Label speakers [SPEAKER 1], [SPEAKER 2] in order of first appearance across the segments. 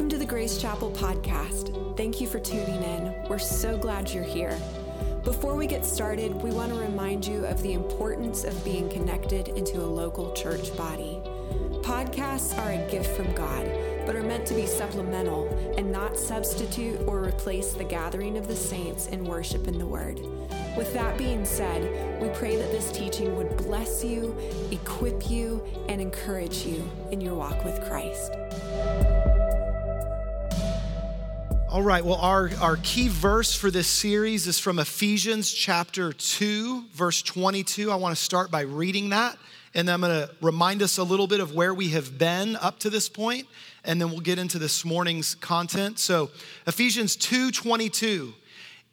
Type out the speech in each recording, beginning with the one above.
[SPEAKER 1] Welcome to the Grace Chapel podcast. Thank you for tuning in. We're so glad you're here. Before we get started, we want to remind you of the importance of being connected into a local church body. Podcasts are a gift from God, but are meant to be supplemental and not substitute or replace the gathering of the saints in worship in the Word. With that being said, we pray that this teaching would bless you, equip you, and encourage you in your walk with Christ.
[SPEAKER 2] All right, well, our, our key verse for this series is from Ephesians chapter 2, verse 22. I want to start by reading that, and then I'm going to remind us a little bit of where we have been up to this point, and then we'll get into this morning's content. So, Ephesians 2 22.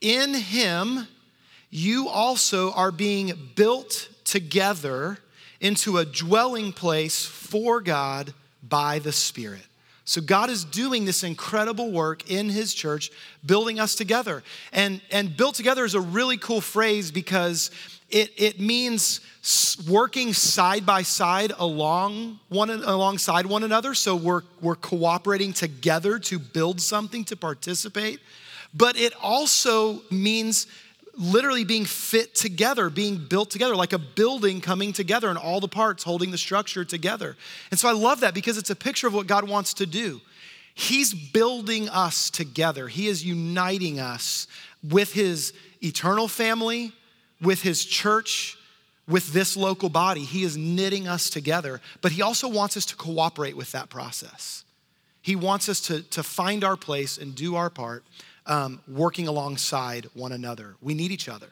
[SPEAKER 2] In him, you also are being built together into a dwelling place for God by the Spirit. So God is doing this incredible work in his church, building us together. And, and built together is a really cool phrase because it, it means working side by side along one, alongside one another. So we're, we're cooperating together to build something, to participate. But it also means literally being fit together, being built together, like a building coming together and all the parts holding the structure together. And so I love that because it's a picture of what God wants to do. He's building us together, He is uniting us with His eternal family, with His church. With this local body, he is knitting us together, but he also wants us to cooperate with that process. He wants us to, to find our place and do our part um, working alongside one another. We need each other.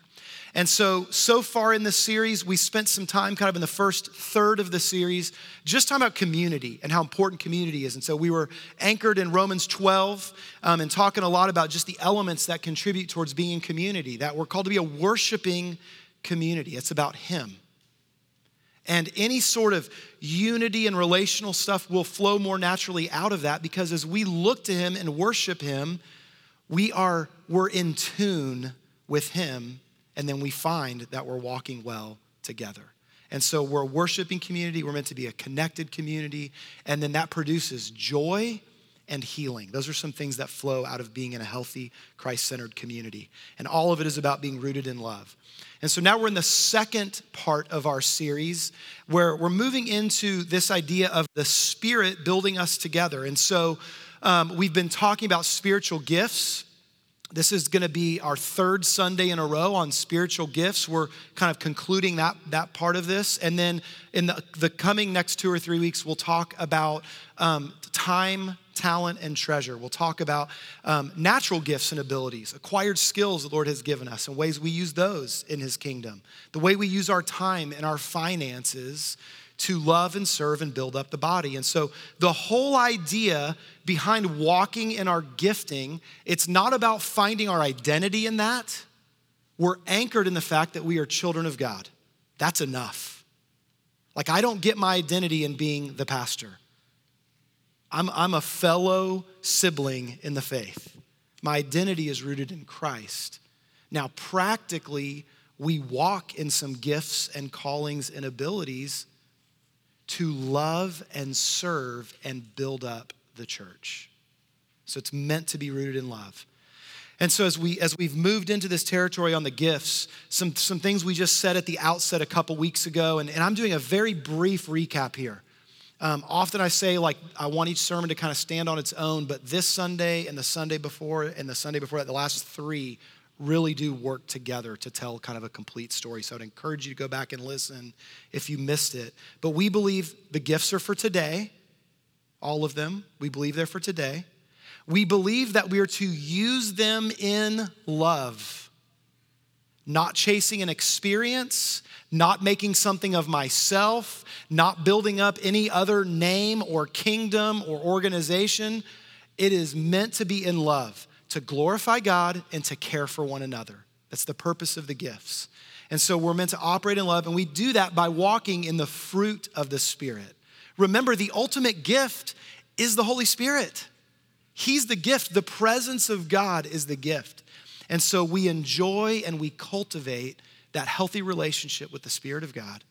[SPEAKER 2] And so, so far in this series, we spent some time kind of in the first third of the series just talking about community and how important community is. And so, we were anchored in Romans 12 um, and talking a lot about just the elements that contribute towards being in community, that we're called to be a worshiping community. It's about Him. And any sort of unity and relational stuff will flow more naturally out of that because as we look to Him and worship Him, we are we're in tune with him and then we find that we're walking well together. And so we're a worshiping community. We're meant to be a connected community. And then that produces joy and healing. Those are some things that flow out of being in a healthy christ-centered community. And all of it is about being rooted in love. And so now we're in the second part of our series where we're moving into this idea of the spirit building us together. And so um, we've been talking about spiritual gifts. This is going to be our third Sunday in a row on spiritual gifts. We're kind of concluding that, that part of this. And then in the, the coming next two or three weeks, we'll talk about um, time, talent, and treasure. We'll talk about um, natural gifts and abilities, acquired skills the Lord has given us, and ways we use those in His kingdom, the way we use our time and our finances to love and serve and build up the body. And so the whole idea behind walking in our gifting, it's not about finding our identity in that. We're anchored in the fact that we are children of God. That's enough. Like, I don't get my identity in being the pastor. I'm, I'm a fellow sibling in the faith. My identity is rooted in Christ. Now, practically, we walk in some gifts and callings and abilities to love and serve and build up the church. So it's meant to be rooted in love. And so as we as we've moved into this territory on the gifts, some, some things we just said at the outset a couple weeks ago, and, and I'm doing a very brief recap here. Um, often I say, like, I want each sermon to kind of stand on its own, but this Sunday and the Sunday before and the Sunday before that, the last three really do work together to tell kind of a complete story. So I'd encourage you to go back and listen if you missed it. But we believe the gifts are for today, all of them. We believe they're for today. We believe that we are to use them in love, not chasing an experience, not making something of myself, not building up any other name or kingdom or organization. It is meant to be in love to glorify God and to care for one another. That's the purpose of the gifts. And so we're meant to operate in love, and we do that by walking in the fruit of the Spirit. Remember, the ultimate gift is the Holy Spirit. He's the gift. The presence of God is the gift. And so we enjoy and we cultivate that healthy relationship with the Spirit of God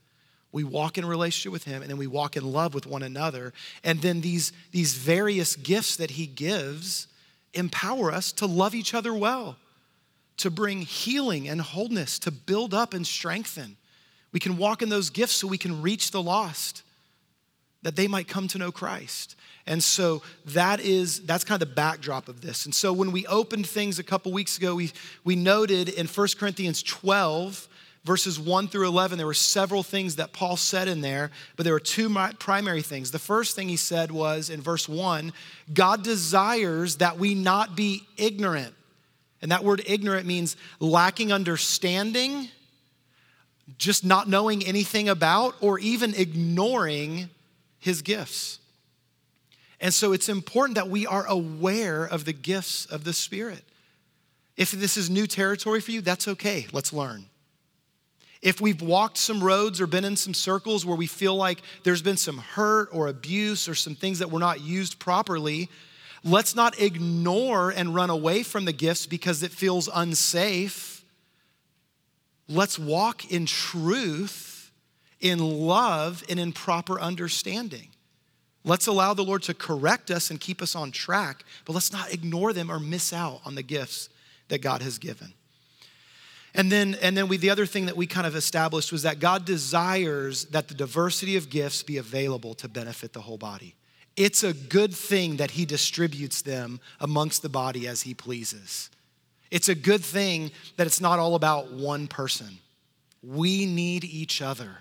[SPEAKER 2] We walk in relationship with Him, and then we walk in love with one another. And then these, these various gifts that He gives empower us to love each other well, to bring healing and wholeness, to build up and strengthen. We can walk in those gifts so we can reach the lost, that they might come to know Christ. And so that is that's kind of the backdrop of this. And so when we opened things a couple weeks ago, we, we noted in 1 Corinthians 12, verses 1 through 11, there were several things that Paul said in there, but there were two primary things. The first thing he said was in verse 1 God desires that we not be ignorant. And that word ignorant means lacking understanding, just not knowing anything about, or even ignoring his gifts. And so it's important that we are aware of the gifts of the Spirit. If this is new territory for you, that's okay. Let's learn. If we've walked some roads or been in some circles where we feel like there's been some hurt or abuse or some things that were not used properly, let's not ignore and run away from the gifts because it feels unsafe. Let's walk in truth, in love, and in proper understanding. Let's allow the Lord to correct us and keep us on track, but let's not ignore them or miss out on the gifts that God has given. And then, and then we, the other thing that we kind of established was that God desires that the diversity of gifts be available to benefit the whole body. It's a good thing that He distributes them amongst the body as He pleases. It's a good thing that it's not all about one person. We need each other.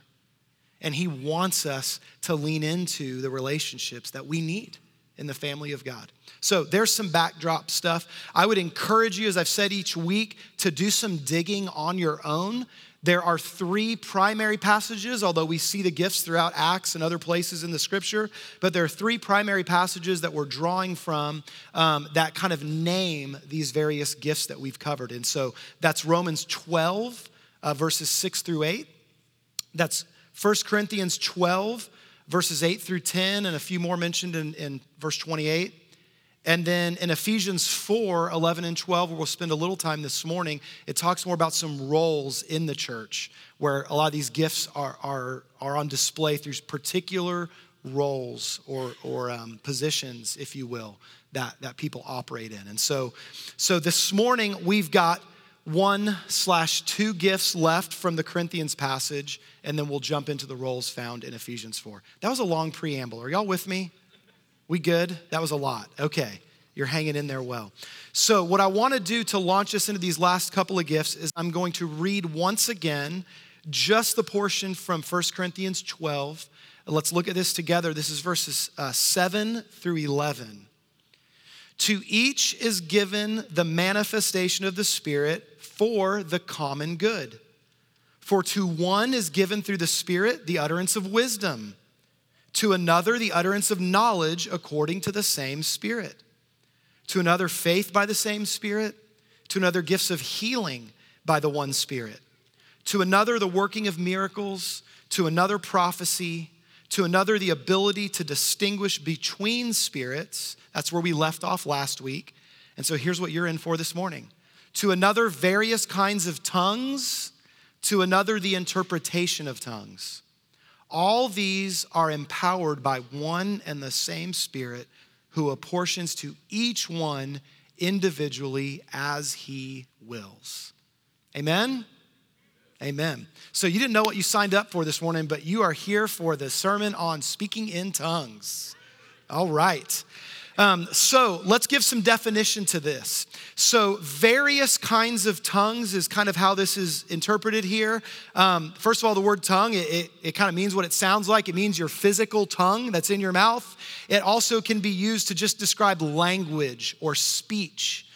[SPEAKER 2] And He wants us to lean into the relationships that we need in the family of God. So there's some backdrop stuff. I would encourage you, as I've said each week, to do some digging on your own. There are three primary passages, although we see the gifts throughout Acts and other places in the scripture, but there are three primary passages that we're drawing from um, that kind of name these various gifts that we've covered. And so that's Romans 12, uh, verses 6 through 8. That's 1 Corinthians 12, verses 8 through 10, and a few more mentioned in, in verse 28. And then in Ephesians 4 11 and 12, where we'll spend a little time this morning, it talks more about some roles in the church where a lot of these gifts are, are, are on display through particular roles or, or um, positions, if you will, that, that people operate in. And so, so this morning, we've got one slash two gifts left from the Corinthians passage, and then we'll jump into the roles found in Ephesians 4. That was a long preamble. Are y'all with me? We good? That was a lot. Okay, you're hanging in there well. So, what I want to do to launch us into these last couple of gifts is I'm going to read once again just the portion from 1 Corinthians 12. Let's look at this together. This is verses uh, 7 through 11. To each is given the manifestation of the Spirit for the common good. For to one is given through the Spirit the utterance of wisdom, to another the utterance of knowledge according to the same Spirit, to another faith by the same Spirit, to another gifts of healing by the one Spirit, to another the working of miracles, to another prophecy, to another the ability to distinguish between spirits. That's where we left off last week. And so here's what you're in for this morning to another, various kinds of tongues, to another, the interpretation of tongues. All these are empowered by one and the same Spirit who apportions to each one individually as he wills. Amen? Amen. So you didn't know what you signed up for this morning, but you are here for the sermon on speaking in tongues. All right. Um, so let's give some definition to this. So, various kinds of tongues is kind of how this is interpreted here. Um, first of all, the word tongue, it, it, it kind of means what it sounds like. It means your physical tongue that's in your mouth. It also can be used to just describe language or speech.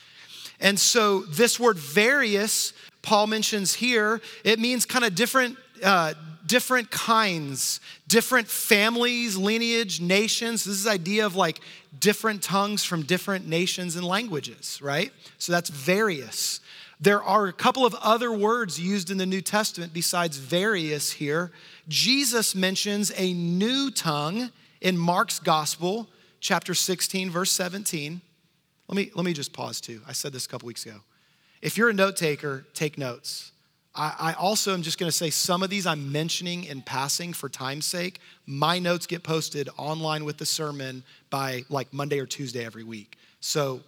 [SPEAKER 2] And so, this word various, Paul mentions here, it means kind of different. Uh, different kinds, different families, lineage, nations. This is idea of like different tongues from different nations and languages, right? So that's various. There are a couple of other words used in the New Testament besides various here. Jesus mentions a new tongue in Mark's Gospel, chapter 16, verse 17. Let me, let me just pause too. I said this a couple weeks ago. If you're a note taker, take notes. I, I also am just going to say some of these I'm mentioning in passing for time's sake. My notes get posted online with the sermon by like Monday or Tuesday every week. So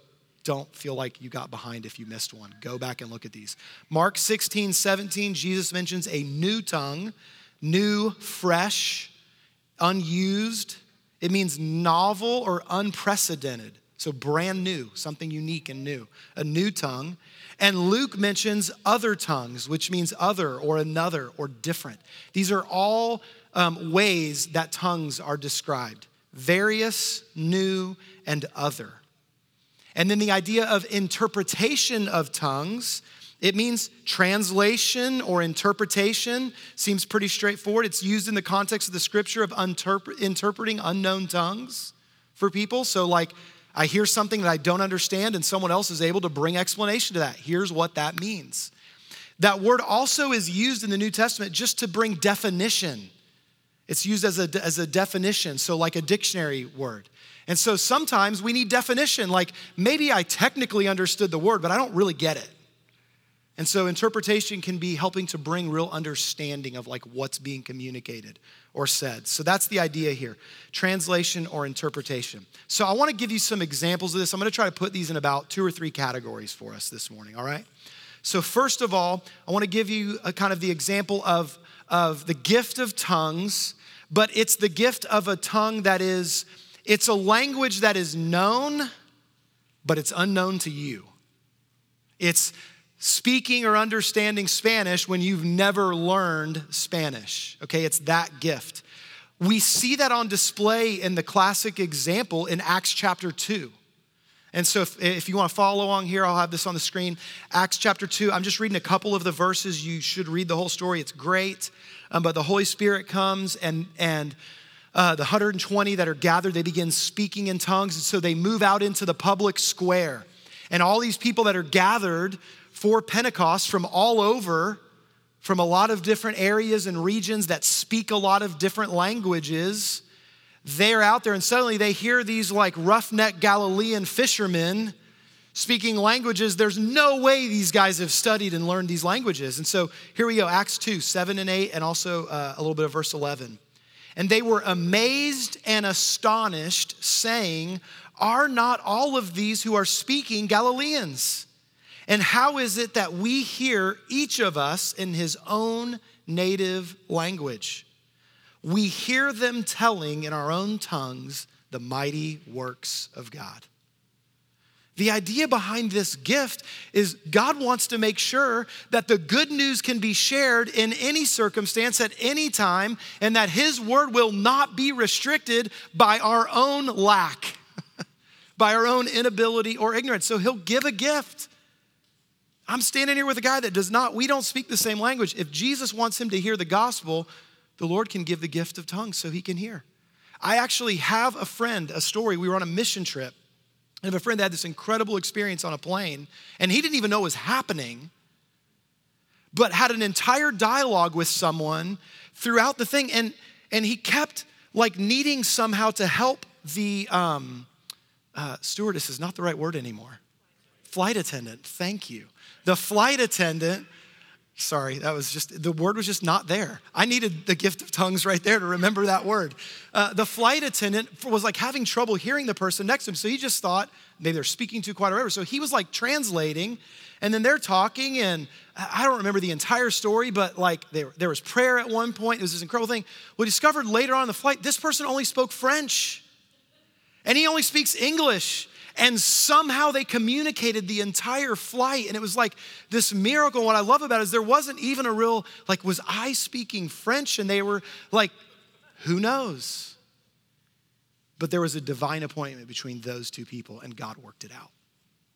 [SPEAKER 2] don't feel like you got behind if you missed one. Go back and look at these. Mark 16, 17, Jesus mentions a new tongue, new, fresh, unused. It means novel or unprecedented. So brand new, something unique and new. A new tongue. And Luke mentions other tongues, which means other or another or different. These are all um, ways that tongues are described various, new, and other. And then the idea of interpretation of tongues, it means translation or interpretation, seems pretty straightforward. It's used in the context of the scripture of interpre- interpreting unknown tongues for people. So, like, I hear something that I don't understand, and someone else is able to bring explanation to that. Here's what that means. That word also is used in the New Testament just to bring definition. It's used as a, as a definition, so like a dictionary word. And so sometimes we need definition, like maybe I technically understood the word, but I don't really get it. And so interpretation can be helping to bring real understanding of like what's being communicated or said. So that's the idea here translation or interpretation. So I want to give you some examples of this. I'm going to try to put these in about two or three categories for us this morning, all right? So, first of all, I want to give you a kind of the example of, of the gift of tongues, but it's the gift of a tongue that is it's a language that is known, but it's unknown to you. It's speaking or understanding Spanish when you've never learned Spanish. Okay, it's that gift. We see that on display in the classic example in Acts chapter 2. And so, if, if, you want to follow along here, I'll have this on the screen. Acts chapter 2. I'm just reading a couple of the verses. You should read the whole story, it's great. Um, but the Holy Spirit comes and, and uh, the 120 that are gathered, they begin speaking in tongues. And so they move out into the public square. And all these people that are gathered for Pentecost from all over, from a lot of different areas and regions that speak a lot of different languages, they're out there and suddenly they hear these like roughneck Galilean fishermen speaking languages. There's no way these guys have studied and learned these languages. And so here we go Acts 2, 7 and 8, and also uh, a little bit of verse 11. And they were amazed and astonished, saying, Are not all of these who are speaking Galileans? And how is it that we hear each of us in his own native language? We hear them telling in our own tongues the mighty works of God. The idea behind this gift is God wants to make sure that the good news can be shared in any circumstance at any time and that His word will not be restricted by our own lack, by our own inability or ignorance. So He'll give a gift. I'm standing here with a guy that does not, we don't speak the same language. If Jesus wants him to hear the gospel, the Lord can give the gift of tongues so he can hear. I actually have a friend, a story. We were on a mission trip I have a friend that had this incredible experience on a plane, and he didn't even know it was happening, but had an entire dialogue with someone throughout the thing. And, and he kept like needing somehow to help the um, uh, stewardess is not the right word anymore. Flight attendant, thank you. The flight attendant Sorry, that was just, the word was just not there. I needed the gift of tongues right there to remember that word. Uh, the flight attendant was like having trouble hearing the person next to him. So he just thought maybe they're speaking too quiet or whatever. So he was like translating, and then they're talking, and I don't remember the entire story, but like there, there was prayer at one point. It was this incredible thing. We discovered later on the flight, this person only spoke French, and he only speaks English. And somehow they communicated the entire flight. And it was like this miracle. What I love about it is there wasn't even a real, like, was I speaking French? And they were like, who knows? But there was a divine appointment between those two people, and God worked it out.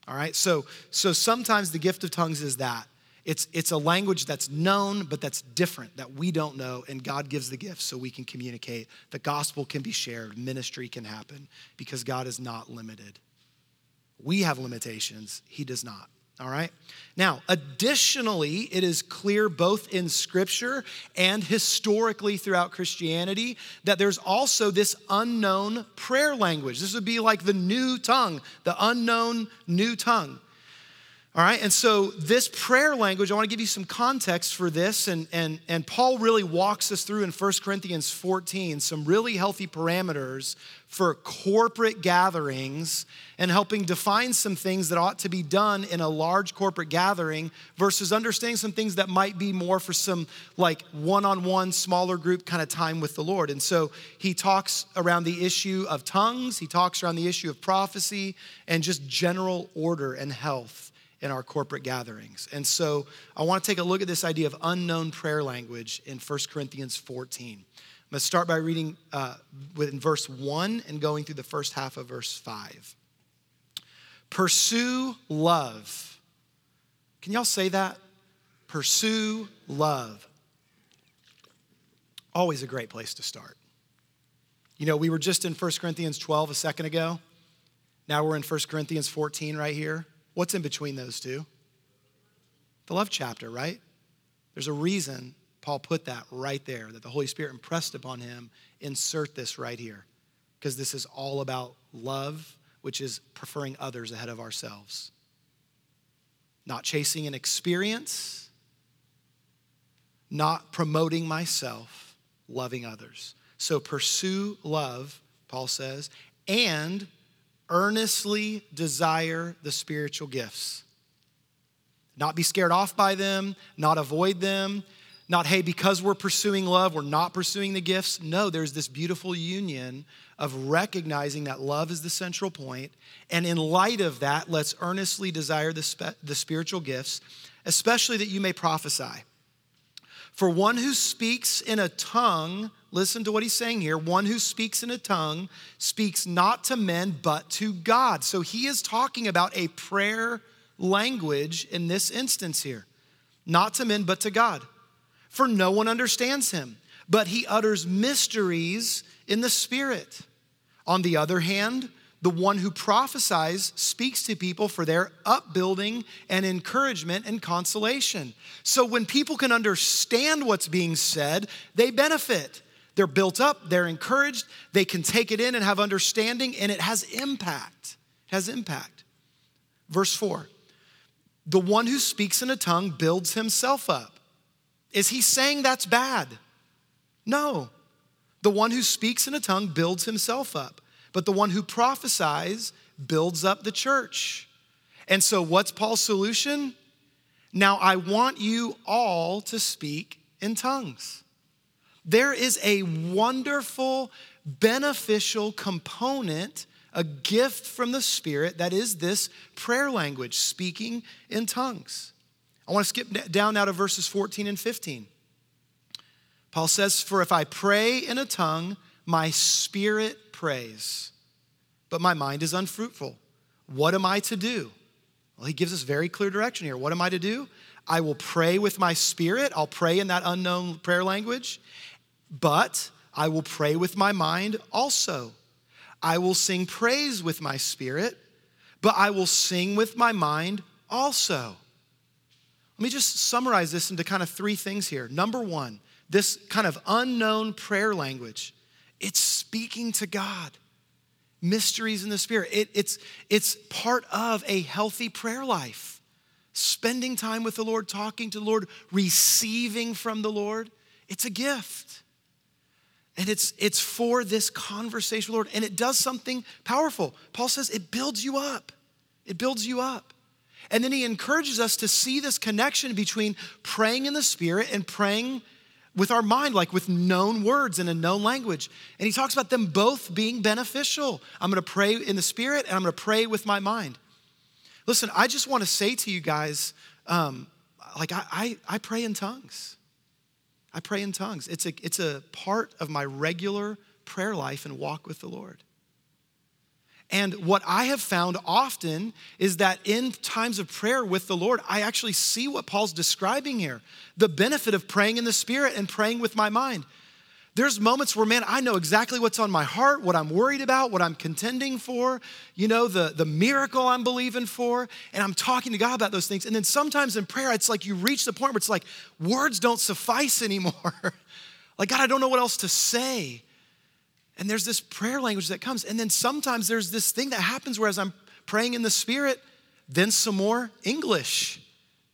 [SPEAKER 2] All right? So, so sometimes the gift of tongues is that. It's, it's a language that's known, but that's different, that we don't know, and God gives the gift so we can communicate. The gospel can be shared, ministry can happen, because God is not limited. We have limitations, he does not. All right? Now, additionally, it is clear both in scripture and historically throughout Christianity that there's also this unknown prayer language. This would be like the new tongue, the unknown new tongue. All right, and so this prayer language, I want to give you some context for this. And, and, and Paul really walks us through in 1 Corinthians 14 some really healthy parameters for corporate gatherings and helping define some things that ought to be done in a large corporate gathering versus understanding some things that might be more for some like one on one, smaller group kind of time with the Lord. And so he talks around the issue of tongues, he talks around the issue of prophecy, and just general order and health in our corporate gatherings. And so I want to take a look at this idea of unknown prayer language in 1 Corinthians 14. I'm start by reading uh, in verse 1 and going through the first half of verse 5. Pursue love. Can y'all say that? Pursue love. Always a great place to start. You know, we were just in 1 Corinthians 12 a second ago. Now we're in 1 Corinthians 14 right here. What's in between those two? The love chapter, right? There's a reason Paul put that right there, that the Holy Spirit impressed upon him. Insert this right here, because this is all about love, which is preferring others ahead of ourselves. Not chasing an experience, not promoting myself, loving others. So pursue love, Paul says, and earnestly desire the spiritual gifts. Not be scared off by them, not avoid them, not, hey, because we're pursuing love, we're not pursuing the gifts. No, there's this beautiful union of recognizing that love is the central point. And in light of that, let's earnestly desire the, spe- the spiritual gifts, especially that you may prophesy. For one who speaks in a tongue, listen to what he's saying here one who speaks in a tongue speaks not to men, but to God. So he is talking about a prayer language in this instance here. Not to men, but to God. For no one understands him, but he utters mysteries in the Spirit. On the other hand, the one who prophesies speaks to people for their upbuilding and encouragement and consolation. So when people can understand what's being said, they benefit. They're built up, they're encouraged, they can take it in and have understanding, and it has impact. It has impact. Verse 4 The one who speaks in a tongue builds himself up. Is he saying that's bad? No. The one who speaks in a tongue builds himself up but the one who prophesies builds up the church. And so, what's Paul's solution? Now, I want you all to speak in tongues. There is a wonderful, beneficial component, a gift from the Spirit that is this prayer language, speaking in tongues. I want to skip down now to verses 14 and 15. Paul says, For if I pray in a tongue, my spirit prays, but my mind is unfruitful. What am I to do? Well, he gives us very clear direction here. What am I to do? I will pray with my spirit. I'll pray in that unknown prayer language, but I will pray with my mind also. I will sing praise with my spirit, but I will sing with my mind also. Let me just summarize this into kind of three things here. Number one, this kind of unknown prayer language it's speaking to God. Mysteries in the Spirit. It, it's, it's part of a healthy prayer life. Spending time with the Lord, talking to the Lord, receiving from the Lord. It's a gift. And it's, it's for this conversation Lord. And it does something powerful. Paul says it builds you up. It builds you up. And then he encourages us to see this connection between praying in the Spirit and praying with our mind, like with known words in a known language. And he talks about them both being beneficial. I'm gonna pray in the spirit and I'm gonna pray with my mind. Listen, I just wanna say to you guys, um, like I, I, I pray in tongues. I pray in tongues. It's a, it's a part of my regular prayer life and walk with the Lord. And what I have found often is that in times of prayer with the Lord, I actually see what Paul's describing here the benefit of praying in the Spirit and praying with my mind. There's moments where, man, I know exactly what's on my heart, what I'm worried about, what I'm contending for, you know, the, the miracle I'm believing for, and I'm talking to God about those things. And then sometimes in prayer, it's like you reach the point where it's like words don't suffice anymore. like, God, I don't know what else to say. And there's this prayer language that comes. And then sometimes there's this thing that happens whereas I'm praying in the spirit, then some more English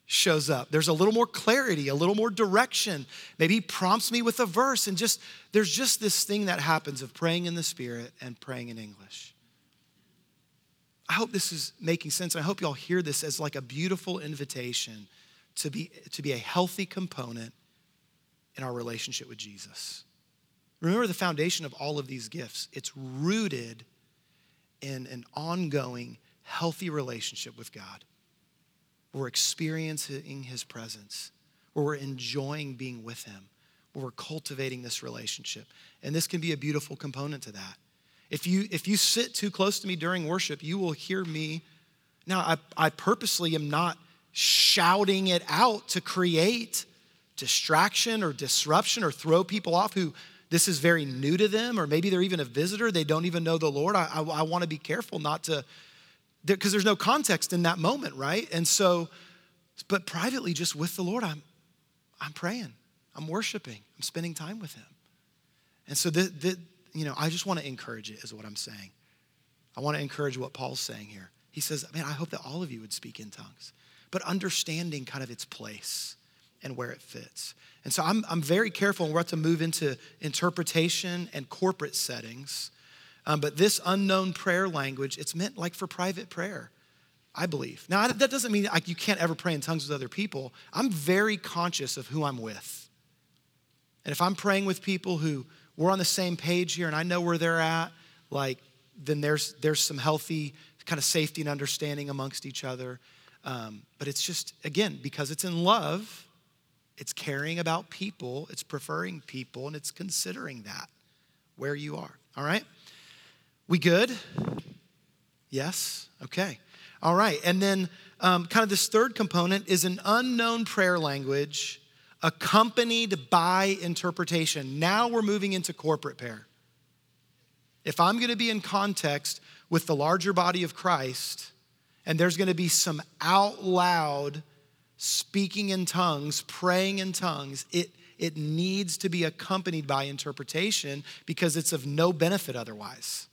[SPEAKER 2] shows up. There's a little more clarity, a little more direction. Maybe he prompts me with a verse, and just there's just this thing that happens of praying in the Spirit and praying in English. I hope this is making sense. I hope y'all hear this as like a beautiful invitation to be, to be a healthy component in our relationship with Jesus. Remember the foundation of all of these gifts. It's rooted in an ongoing, healthy relationship with God. We're experiencing His presence, where we're enjoying being with Him, where we're cultivating this relationship. And this can be a beautiful component to that. If you, if you sit too close to me during worship, you will hear me. Now, I, I purposely am not shouting it out to create distraction or disruption or throw people off who this is very new to them, or maybe they're even a visitor, they don't even know the Lord. I, I, I want to be careful not to, because there's no context in that moment, right? And so, but privately, just with the Lord, I'm, I'm praying, I'm worshiping, I'm spending time with Him. And so, the, the, you know, I just want to encourage it, is what I'm saying. I want to encourage what Paul's saying here. He says, man, I hope that all of you would speak in tongues, but understanding kind of its place and where it fits. And so I'm, I'm very careful, and we're about to move into interpretation and corporate settings. Um, but this unknown prayer language, it's meant like for private prayer, I believe. Now, that doesn't mean like you can't ever pray in tongues with other people. I'm very conscious of who I'm with. And if I'm praying with people who we're on the same page here and I know where they're at, like, then there's, there's some healthy kind of safety and understanding amongst each other. Um, but it's just, again, because it's in love, it's caring about people, it's preferring people, and it's considering that where you are. All right? We good? Yes? Okay. All right. And then, um, kind of this third component is an unknown prayer language accompanied by interpretation. Now we're moving into corporate prayer. If I'm going to be in context with the larger body of Christ, and there's going to be some out loud speaking in tongues, praying in tongues, it, it needs to be accompanied by interpretation because it's of no benefit otherwise.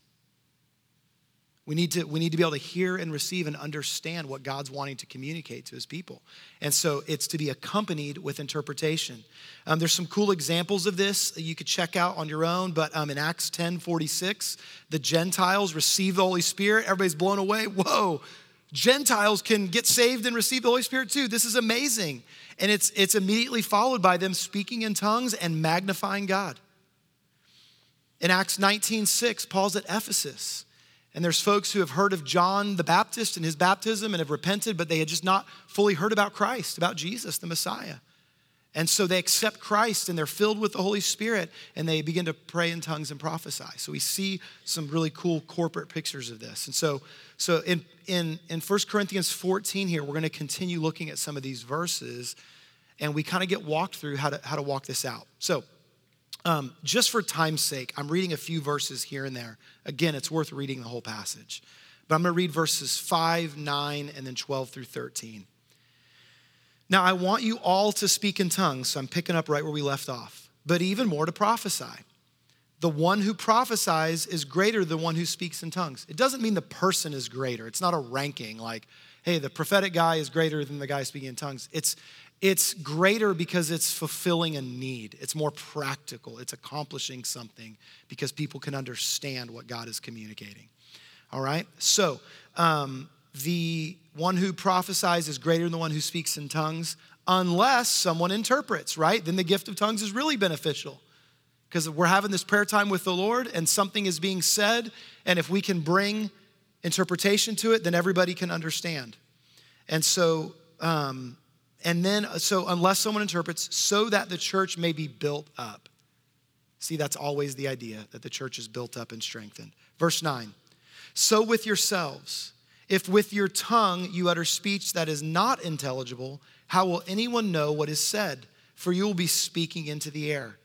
[SPEAKER 2] We need, to, we need to be able to hear and receive and understand what God's wanting to communicate to his people. And so it's to be accompanied with interpretation. Um, there's some cool examples of this you could check out on your own, but um, in Acts 10 46, the Gentiles receive the Holy Spirit. Everybody's blown away. Whoa, Gentiles can get saved and receive the Holy Spirit too. This is amazing. And it's, it's immediately followed by them speaking in tongues and magnifying God. In Acts 19 6, Paul's at Ephesus. And there's folks who have heard of John the Baptist and his baptism and have repented, but they had just not fully heard about Christ, about Jesus, the Messiah. And so they accept Christ and they're filled with the Holy Spirit and they begin to pray in tongues and prophesy. So we see some really cool corporate pictures of this. And so, so in, in, in 1 Corinthians 14 here, we're going to continue looking at some of these verses and we kind of get walked through how to, how to walk this out. So um, just for time's sake, I'm reading a few verses here and there. Again, it's worth reading the whole passage. But I'm going to read verses 5, 9, and then 12 through 13. Now, I want you all to speak in tongues, so I'm picking up right where we left off, but even more to prophesy. The one who prophesies is greater than the one who speaks in tongues. It doesn't mean the person is greater. It's not a ranking like, hey, the prophetic guy is greater than the guy speaking in tongues. It's, it's greater because it's fulfilling a need. It's more practical. It's accomplishing something because people can understand what God is communicating. All right? So, um, the one who prophesies is greater than the one who speaks in tongues, unless someone interprets, right? Then the gift of tongues is really beneficial because we're having this prayer time with the Lord and something is being said. And if we can bring interpretation to it, then everybody can understand. And so, um, and then, so unless someone interprets, so that the church may be built up. See, that's always the idea that the church is built up and strengthened. Verse 9 So with yourselves, if with your tongue you utter speech that is not intelligible, how will anyone know what is said? For you will be speaking into the air.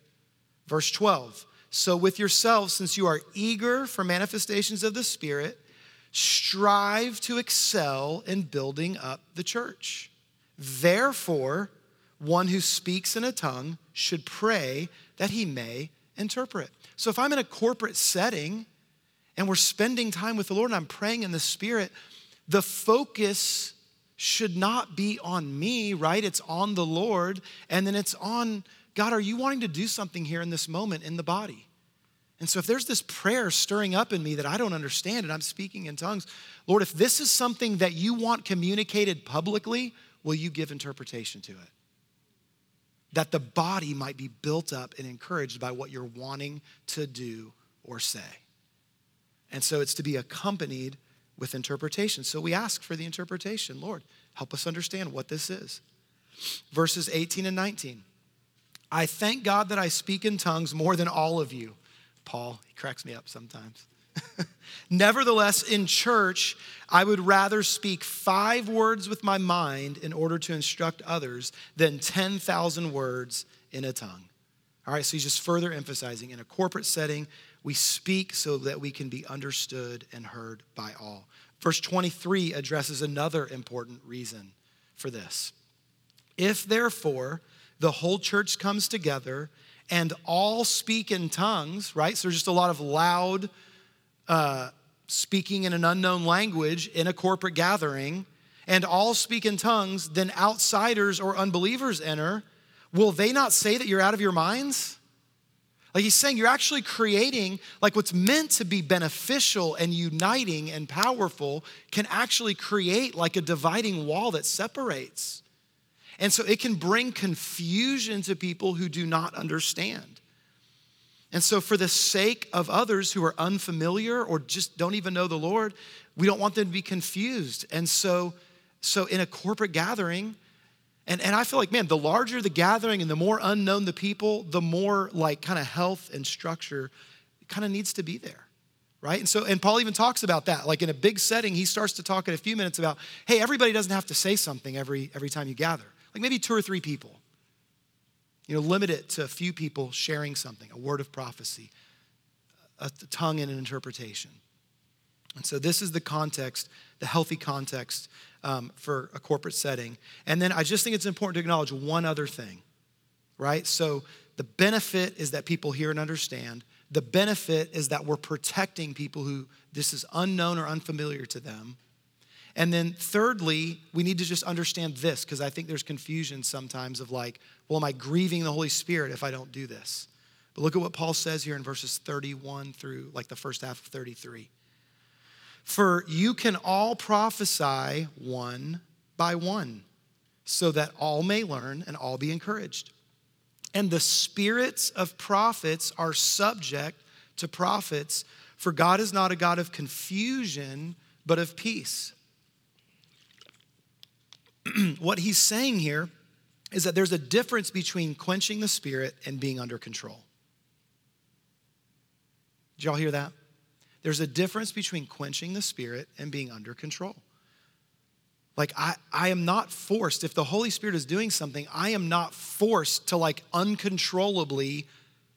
[SPEAKER 2] Verse 12 So with yourselves, since you are eager for manifestations of the Spirit, strive to excel in building up the church. Therefore, one who speaks in a tongue should pray that he may interpret. So if I'm in a corporate setting and we're spending time with the Lord and I'm praying in the Spirit, the focus should not be on me, right? It's on the Lord. And then it's on God, are you wanting to do something here in this moment in the body? And so, if there's this prayer stirring up in me that I don't understand and I'm speaking in tongues, Lord, if this is something that you want communicated publicly, will you give interpretation to it? That the body might be built up and encouraged by what you're wanting to do or say. And so, it's to be accompanied with interpretation. So, we ask for the interpretation. Lord, help us understand what this is. Verses 18 and 19. I thank God that I speak in tongues more than all of you Paul, he cracks me up sometimes. Nevertheless, in church, I would rather speak five words with my mind in order to instruct others than 10,000 words in a tongue. All right, so he's just further emphasizing in a corporate setting, we speak so that we can be understood and heard by all. Verse 23 addresses another important reason for this. If therefore the whole church comes together and all speak in tongues, right? So there's just a lot of loud uh, speaking in an unknown language in a corporate gathering, and all speak in tongues, then outsiders or unbelievers enter. Will they not say that you're out of your minds? Like he's saying, you're actually creating, like what's meant to be beneficial and uniting and powerful can actually create like a dividing wall that separates. And so it can bring confusion to people who do not understand. And so, for the sake of others who are unfamiliar or just don't even know the Lord, we don't want them to be confused. And so, so in a corporate gathering, and, and I feel like, man, the larger the gathering and the more unknown the people, the more like kind of health and structure kind of needs to be there. Right? And so, and Paul even talks about that. Like in a big setting, he starts to talk in a few minutes about, hey, everybody doesn't have to say something every every time you gather like maybe two or three people. You know, limit it to a few people sharing something, a word of prophecy, a tongue and an interpretation. And so this is the context, the healthy context um, for a corporate setting. And then I just think it's important to acknowledge one other thing, right? So the benefit is that people hear and understand. The benefit is that we're protecting people who this is unknown or unfamiliar to them. And then, thirdly, we need to just understand this because I think there's confusion sometimes of like, well, am I grieving the Holy Spirit if I don't do this? But look at what Paul says here in verses 31 through like the first half of 33. For you can all prophesy one by one, so that all may learn and all be encouraged. And the spirits of prophets are subject to prophets, for God is not a God of confusion, but of peace what he's saying here is that there's a difference between quenching the spirit and being under control. Did y'all hear that? There's a difference between quenching the spirit and being under control. Like, I, I am not forced, if the Holy Spirit is doing something, I am not forced to like uncontrollably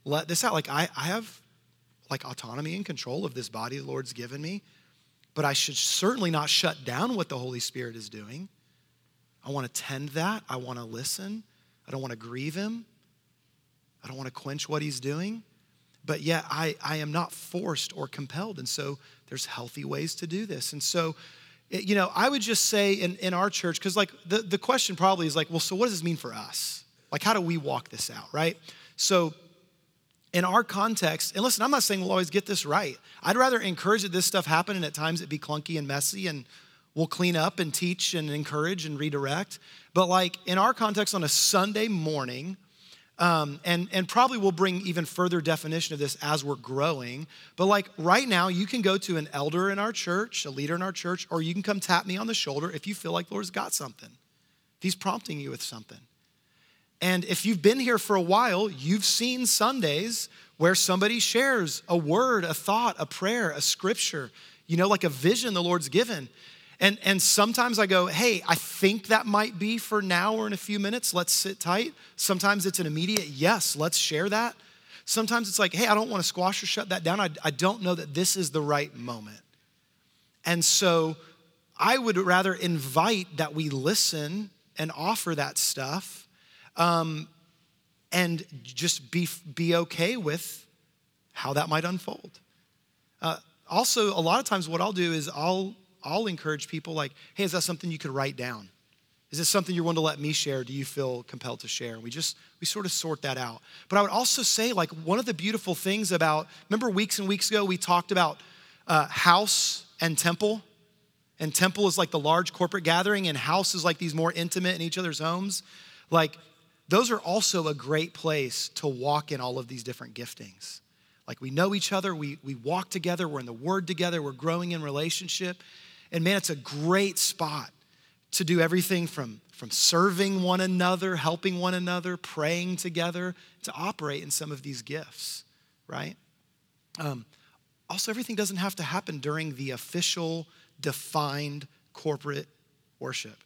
[SPEAKER 2] let this out. Like, I, I have like autonomy and control of this body the Lord's given me, but I should certainly not shut down what the Holy Spirit is doing. I want to tend that. I want to listen. I don't want to grieve him. I don't want to quench what he's doing. But yet, I, I am not forced or compelled. And so, there's healthy ways to do this. And so, you know, I would just say in, in our church, because like the, the question probably is like, well, so what does this mean for us? Like, how do we walk this out, right? So, in our context, and listen, I'm not saying we'll always get this right. I'd rather encourage that this stuff happen and at times it be clunky and messy and We'll clean up and teach and encourage and redirect. But, like in our context, on a Sunday morning, um, and, and probably we'll bring even further definition of this as we're growing. But, like right now, you can go to an elder in our church, a leader in our church, or you can come tap me on the shoulder if you feel like the Lord's got something. If He's prompting you with something. And if you've been here for a while, you've seen Sundays where somebody shares a word, a thought, a prayer, a scripture, you know, like a vision the Lord's given. And, and sometimes I go, hey, I think that might be for now or in a few minutes. Let's sit tight. Sometimes it's an immediate, yes, let's share that. Sometimes it's like, hey, I don't want to squash or shut that down. I, I don't know that this is the right moment. And so I would rather invite that we listen and offer that stuff um, and just be, be okay with how that might unfold. Uh, also, a lot of times what I'll do is I'll I'll encourage people like, hey, is that something you could write down? Is this something you're willing to let me share? Do you feel compelled to share? And we just, we sort of sort that out. But I would also say, like, one of the beautiful things about, remember weeks and weeks ago, we talked about uh, house and temple? And temple is like the large corporate gathering, and house is like these more intimate in each other's homes. Like, those are also a great place to walk in all of these different giftings. Like, we know each other, we, we walk together, we're in the word together, we're growing in relationship. And man, it's a great spot to do everything from, from serving one another, helping one another, praying together, to operate in some of these gifts, right? Um, also, everything doesn't have to happen during the official, defined corporate worship.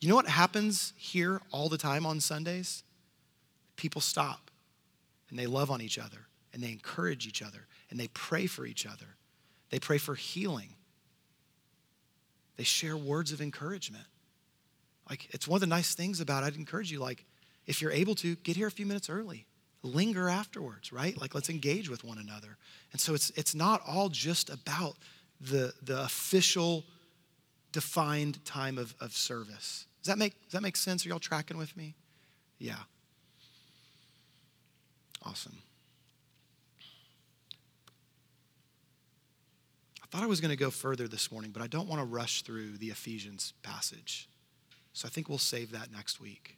[SPEAKER 2] You know what happens here all the time on Sundays? People stop and they love on each other and they encourage each other and they pray for each other. They pray for healing. They share words of encouragement. Like, it's one of the nice things about it. I'd encourage you, like, if you're able to, get here a few minutes early. Linger afterwards, right? Like, let's engage with one another. And so it's, it's not all just about the, the official, defined time of, of service. Does that, make, does that make sense? Are y'all tracking with me? Yeah. Awesome. Thought I was going to go further this morning, but I don't want to rush through the Ephesians passage. So I think we'll save that next week.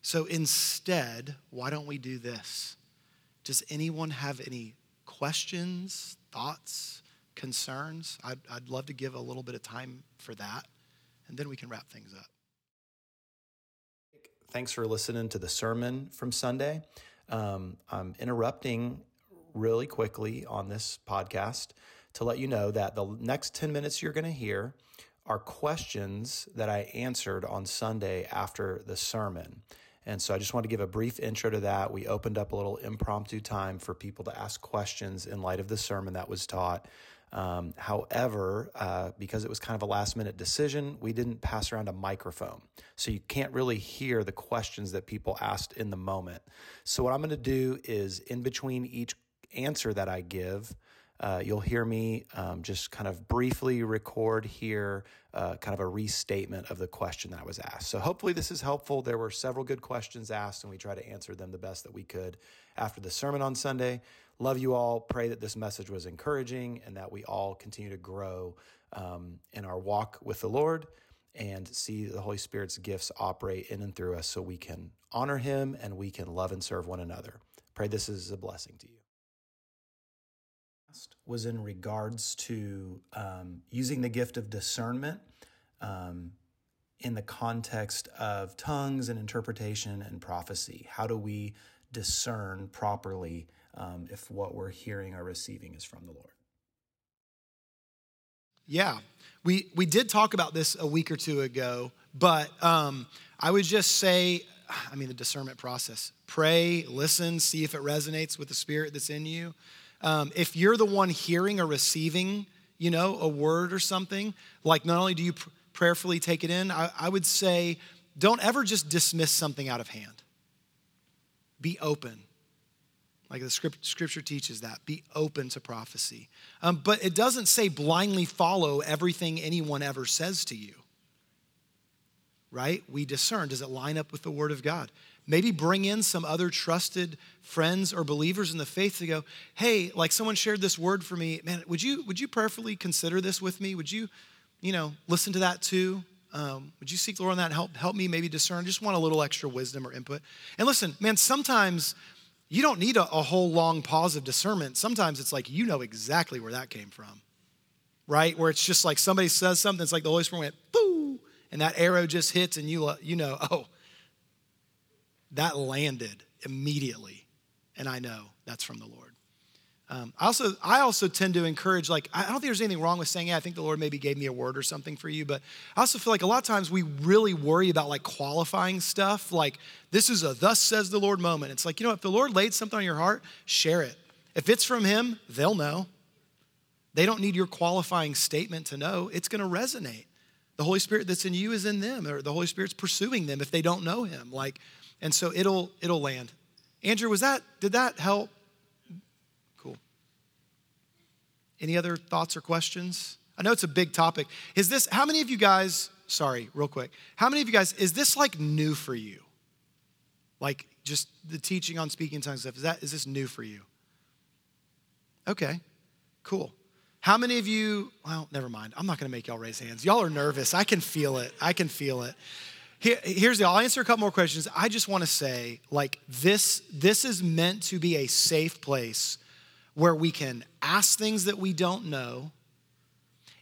[SPEAKER 2] So instead, why don't we do this? Does anyone have any questions, thoughts, concerns? I'd, I'd love to give a little bit of time for that, and then we can wrap things up.
[SPEAKER 3] Thanks for listening to the sermon from Sunday. Um, I'm interrupting really quickly on this podcast to let you know that the next 10 minutes you're going to hear are questions that I answered on Sunday after the sermon. And so I just want to give a brief intro to that. We opened up a little impromptu time for people to ask questions in light of the sermon that was taught. Um, however, uh, because it was kind of a last minute decision, we didn't pass around a microphone. So you can't really hear the questions that people asked in the moment. So, what I'm going to do is in between each answer that I give, uh, you'll hear me um, just kind of briefly record here, uh, kind of a restatement of the question that I was asked. So, hopefully, this is helpful. There were several good questions asked, and we try to answer them the best that we could after the sermon on Sunday. Love you all. Pray that this message was encouraging and that we all continue to grow um, in our walk with the Lord and see the Holy Spirit's gifts operate in and through us so we can honor Him and we can love and serve one another. Pray this is a blessing to you was in regards to um, using the gift of discernment um, in the context of tongues and interpretation and prophecy. How do we discern properly um, if what we're hearing or receiving is from the Lord?
[SPEAKER 2] Yeah, we we did talk about this a week or two ago, but um, I would just say, I mean, the discernment process: pray, listen, see if it resonates with the Spirit that's in you. Um, if you're the one hearing or receiving, you know, a word or something, like not only do you pr- prayerfully take it in, I, I would say don't ever just dismiss something out of hand. Be open. Like the script, scripture teaches that. Be open to prophecy. Um, but it doesn't say blindly follow everything anyone ever says to you. Right? We discern. Does it line up with the word of God? Maybe bring in some other trusted friends or believers in the faith to go, hey, like someone shared this word for me. Man, would you would you prayerfully consider this with me? Would you, you know, listen to that too? Um, would you seek the Lord on that and help help me maybe discern? Just want a little extra wisdom or input. And listen, man, sometimes you don't need a, a whole long pause of discernment. Sometimes it's like you know exactly where that came from, right? Where it's just like somebody says something, it's like the Holy Spirit went, boo, and that arrow just hits, and you you know, oh, that landed immediately. And I know that's from the Lord. Um, I also I also tend to encourage like I don't think there's anything wrong with saying yeah I think the Lord maybe gave me a word or something for you but I also feel like a lot of times we really worry about like qualifying stuff like this is a thus says the Lord moment. It's like you know if the Lord laid something on your heart share it. If it's from him they'll know. They don't need your qualifying statement to know. It's going to resonate. The Holy Spirit that's in you is in them or the Holy Spirit's pursuing them if they don't know him. Like and so it'll it'll land. Andrew, was that did that help? Cool. Any other thoughts or questions? I know it's a big topic. Is this, how many of you guys, sorry, real quick, how many of you guys, is this like new for you? Like just the teaching on speaking tongues and stuff, is that, is this new for you? Okay, cool. How many of you, well, never mind. I'm not gonna make y'all raise hands. Y'all are nervous. I can feel it. I can feel it. Here, here's the, I'll answer a couple more questions. I just wanna say, like, this, this is meant to be a safe place where we can ask things that we don't know.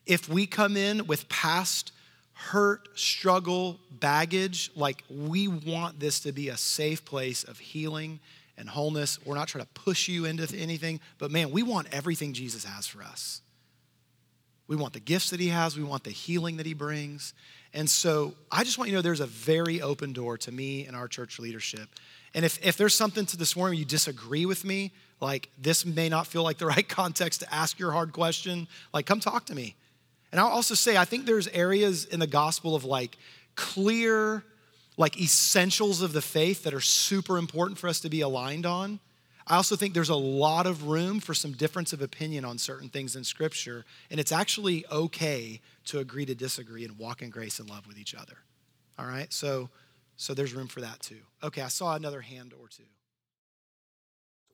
[SPEAKER 2] If we come in with past hurt, struggle, baggage, like we want this to be a safe place of healing and wholeness. We're not trying to push you into anything, but man, we want everything Jesus has for us. We want the gifts that he has, we want the healing that he brings. And so I just want you to know there's a very open door to me and our church leadership. And if, if there's something to this morning you disagree with me, like this may not feel like the right context to ask your hard question, like come talk to me. And I'll also say, I think there's areas in the gospel of like clear, like essentials of the faith that are super important for us to be aligned on. I also think there's a lot of room for some difference of opinion on certain things in Scripture, and it's actually okay to agree to disagree and walk in grace and love with each other. All right, so so there's room for that too. Okay, I saw another hand or two.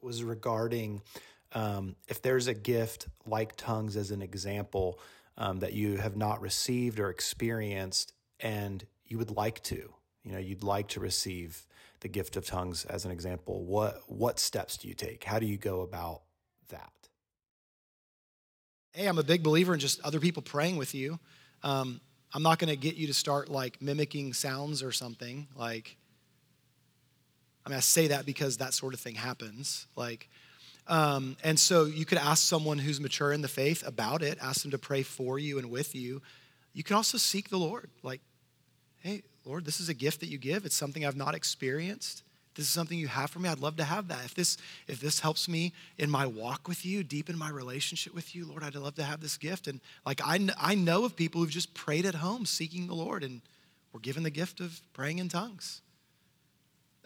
[SPEAKER 3] Was regarding um, if there's a gift like tongues as an example um, that you have not received or experienced, and you would like to, you know, you'd like to receive the gift of tongues as an example, what what steps do you take? How do you go about that?
[SPEAKER 2] Hey, I'm a big believer in just other people praying with you. Um, I'm not going to get you to start like mimicking sounds or something. Like, I mean, I say that because that sort of thing happens. Like, um, and so you could ask someone who's mature in the faith about it, ask them to pray for you and with you. You can also seek the Lord. Like, hey, Lord, this is a gift that you give. It's something I've not experienced. This is something you have for me. I'd love to have that. If this, if this helps me in my walk with you, deepen my relationship with you, Lord, I'd love to have this gift. And like I, I know of people who've just prayed at home seeking the Lord and were given the gift of praying in tongues.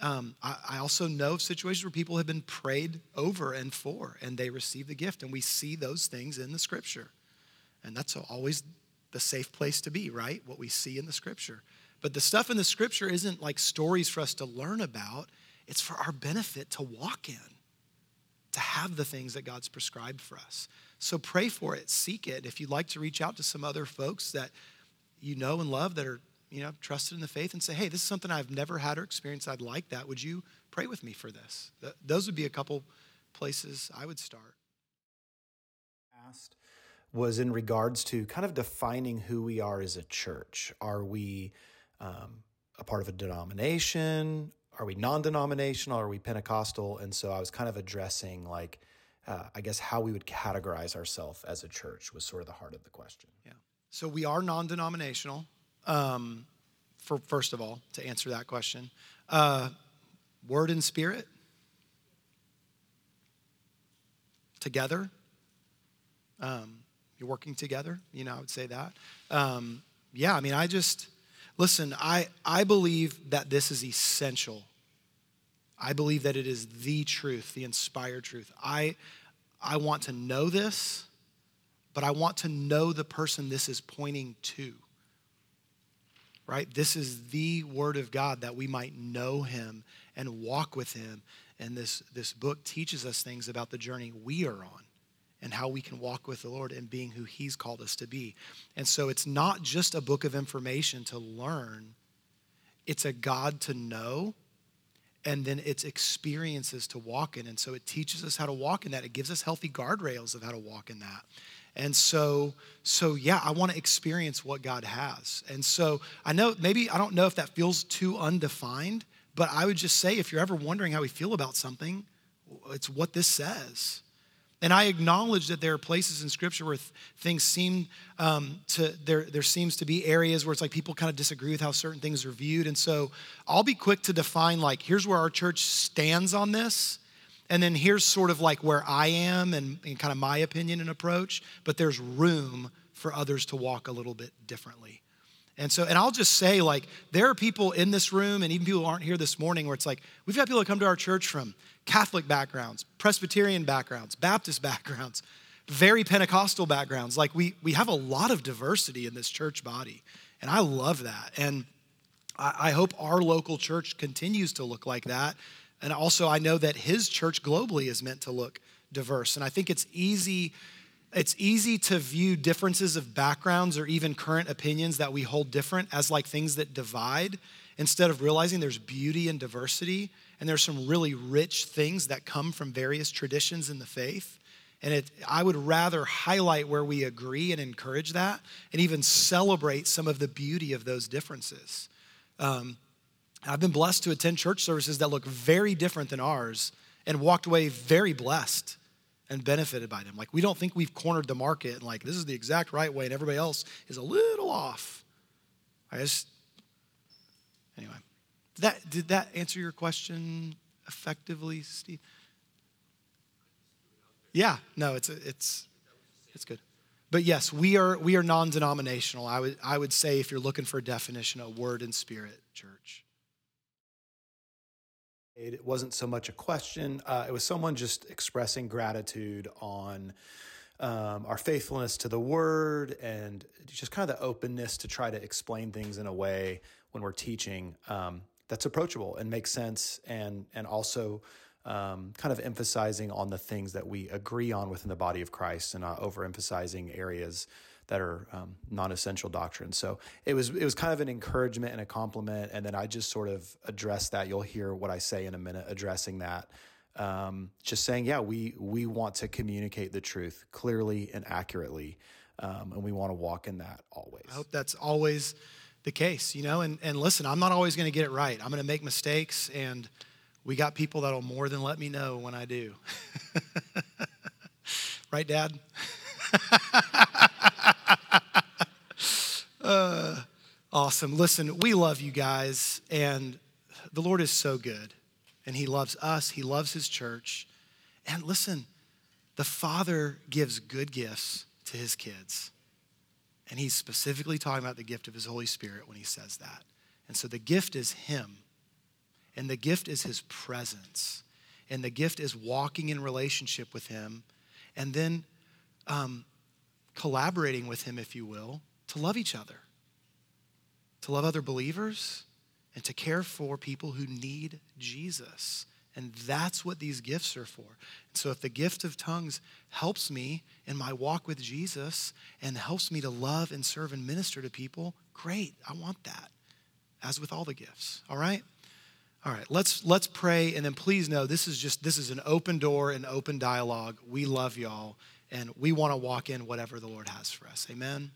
[SPEAKER 2] Um, I, I also know of situations where people have been prayed over and for, and they receive the gift. And we see those things in the scripture. And that's always the safe place to be, right? What we see in the scripture. But the stuff in the scripture isn't like stories for us to learn about, it's for our benefit to walk in, to have the things that God's prescribed for us. So pray for it, seek it. If you'd like to reach out to some other folks that you know and love that are, you know, trusted in the faith and say, hey, this is something I've never had or experienced. I'd like that. Would you pray with me for this? Those would be a couple places I would start.
[SPEAKER 3] Asked was in regards to kind of defining who we are as a church. Are we um, a part of a denomination? Are we non denominational? Are we Pentecostal? And so I was kind of addressing, like, uh, I guess, how we would categorize ourselves as a church was sort of the heart of the question.
[SPEAKER 2] Yeah. So we are non denominational, um, for first of all, to answer that question. Uh, word and spirit, together. Um, you're working together, you know, I would say that. Um, yeah, I mean, I just, Listen, I, I believe that this is essential. I believe that it is the truth, the inspired truth. I, I want to know this, but I want to know the person this is pointing to. Right? This is the word of God that we might know him and walk with him. And this, this book teaches us things about the journey we are on and how we can walk with the Lord and being who He's called us to be. And so it's not just a book of information to learn, it's a God to know, and then it's experiences to walk in. And so it teaches us how to walk in that. It gives us healthy guardrails of how to walk in that. And so, so yeah, I want to experience what God has. And so I know maybe I don't know if that feels too undefined, but I would just say if you're ever wondering how we feel about something, it's what this says. And I acknowledge that there are places in Scripture where th- things seem um, to, there, there seems to be areas where it's like people kind of disagree with how certain things are viewed. And so I'll be quick to define, like, here's where our church stands on this. And then here's sort of like where I am and, and kind of my opinion and approach. But there's room for others to walk a little bit differently. And so, and I'll just say, like, there are people in this room, and even people who aren't here this morning, where it's like, we've got people that come to our church from Catholic backgrounds, Presbyterian backgrounds, Baptist backgrounds, very Pentecostal backgrounds. Like we, we have a lot of diversity in this church body, and I love that. And I, I hope our local church continues to look like that. And also, I know that his church globally is meant to look diverse. And I think it's easy it's easy to view differences of backgrounds or even current opinions that we hold different as like things that divide instead of realizing there's beauty and diversity. And there's some really rich things that come from various traditions in the faith. And it, i would rather highlight where we agree and encourage that and even celebrate some of the beauty of those differences. Um, i've been blessed to attend church services that look very different than ours and walked away very blessed and benefited by them. Like we don't think we've cornered the market and like this is the exact right way and everybody else is a little off. I just anyway. Did that did that answer your question effectively, Steve? Yeah, no, it's it's it's good. But yes, we are we are non-denominational. I would I would say if you're looking for a definition, a word and spirit church.
[SPEAKER 3] It wasn't so much a question, uh, it was someone just expressing gratitude on um, our faithfulness to the word and just kind of the openness to try to explain things in a way when we're teaching um, that's approachable and makes sense and, and also um, kind of emphasizing on the things that we agree on within the body of Christ and not overemphasizing areas that are um, non-essential doctrines. So it was it was kind of an encouragement and a compliment, and then I just sort of addressed that. You'll hear what I say in a minute, addressing that. Um, just saying, yeah, we we want to communicate the truth clearly and accurately, um, and we want to walk in that always.
[SPEAKER 2] I hope that's always the case, you know. And and listen, I'm not always going to get it right. I'm going to make mistakes, and we got people that'll more than let me know when I do. right, Dad? uh, awesome. Listen, we love you guys, and the Lord is so good, and He loves us, He loves His church. And listen, the Father gives good gifts to His kids. And He's specifically talking about the gift of His Holy Spirit when He says that. And so the gift is Him, and the gift is His presence, and the gift is walking in relationship with Him. And then um, collaborating with Him, if you will, to love each other, to love other believers, and to care for people who need Jesus. And that's what these gifts are for. So, if the gift of tongues helps me in my walk with Jesus and helps me to love and serve and minister to people, great. I want that, as with all the gifts. All right? All right, let's let's pray and then please know this is just this is an open door and open dialogue. We love y'all and we want to walk in whatever the Lord has for us. Amen.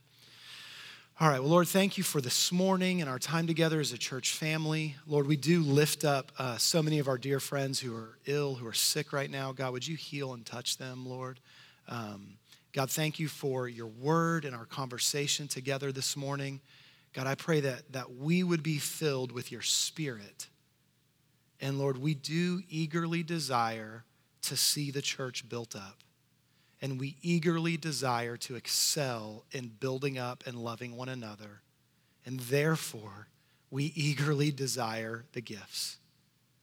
[SPEAKER 2] All right, well, Lord, thank you for this morning and our time together as a church family. Lord, we do lift up uh, so many of our dear friends who are ill, who are sick right now. God, would you heal and touch them, Lord? Um, God, thank you for your word and our conversation together this morning. God, I pray that, that we would be filled with your spirit. And Lord, we do eagerly desire to see the church built up and we eagerly desire to excel in building up and loving one another. And therefore, we eagerly desire the gifts.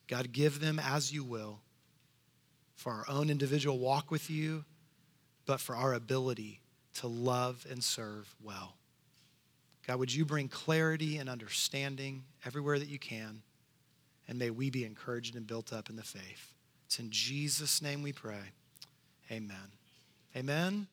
[SPEAKER 2] God, give them as you will for our own individual walk with you, but for our ability to love and serve well. God, would you bring clarity and understanding everywhere that you can? And may we be encouraged and built up in the faith. It's in Jesus' name we pray. Amen. Amen.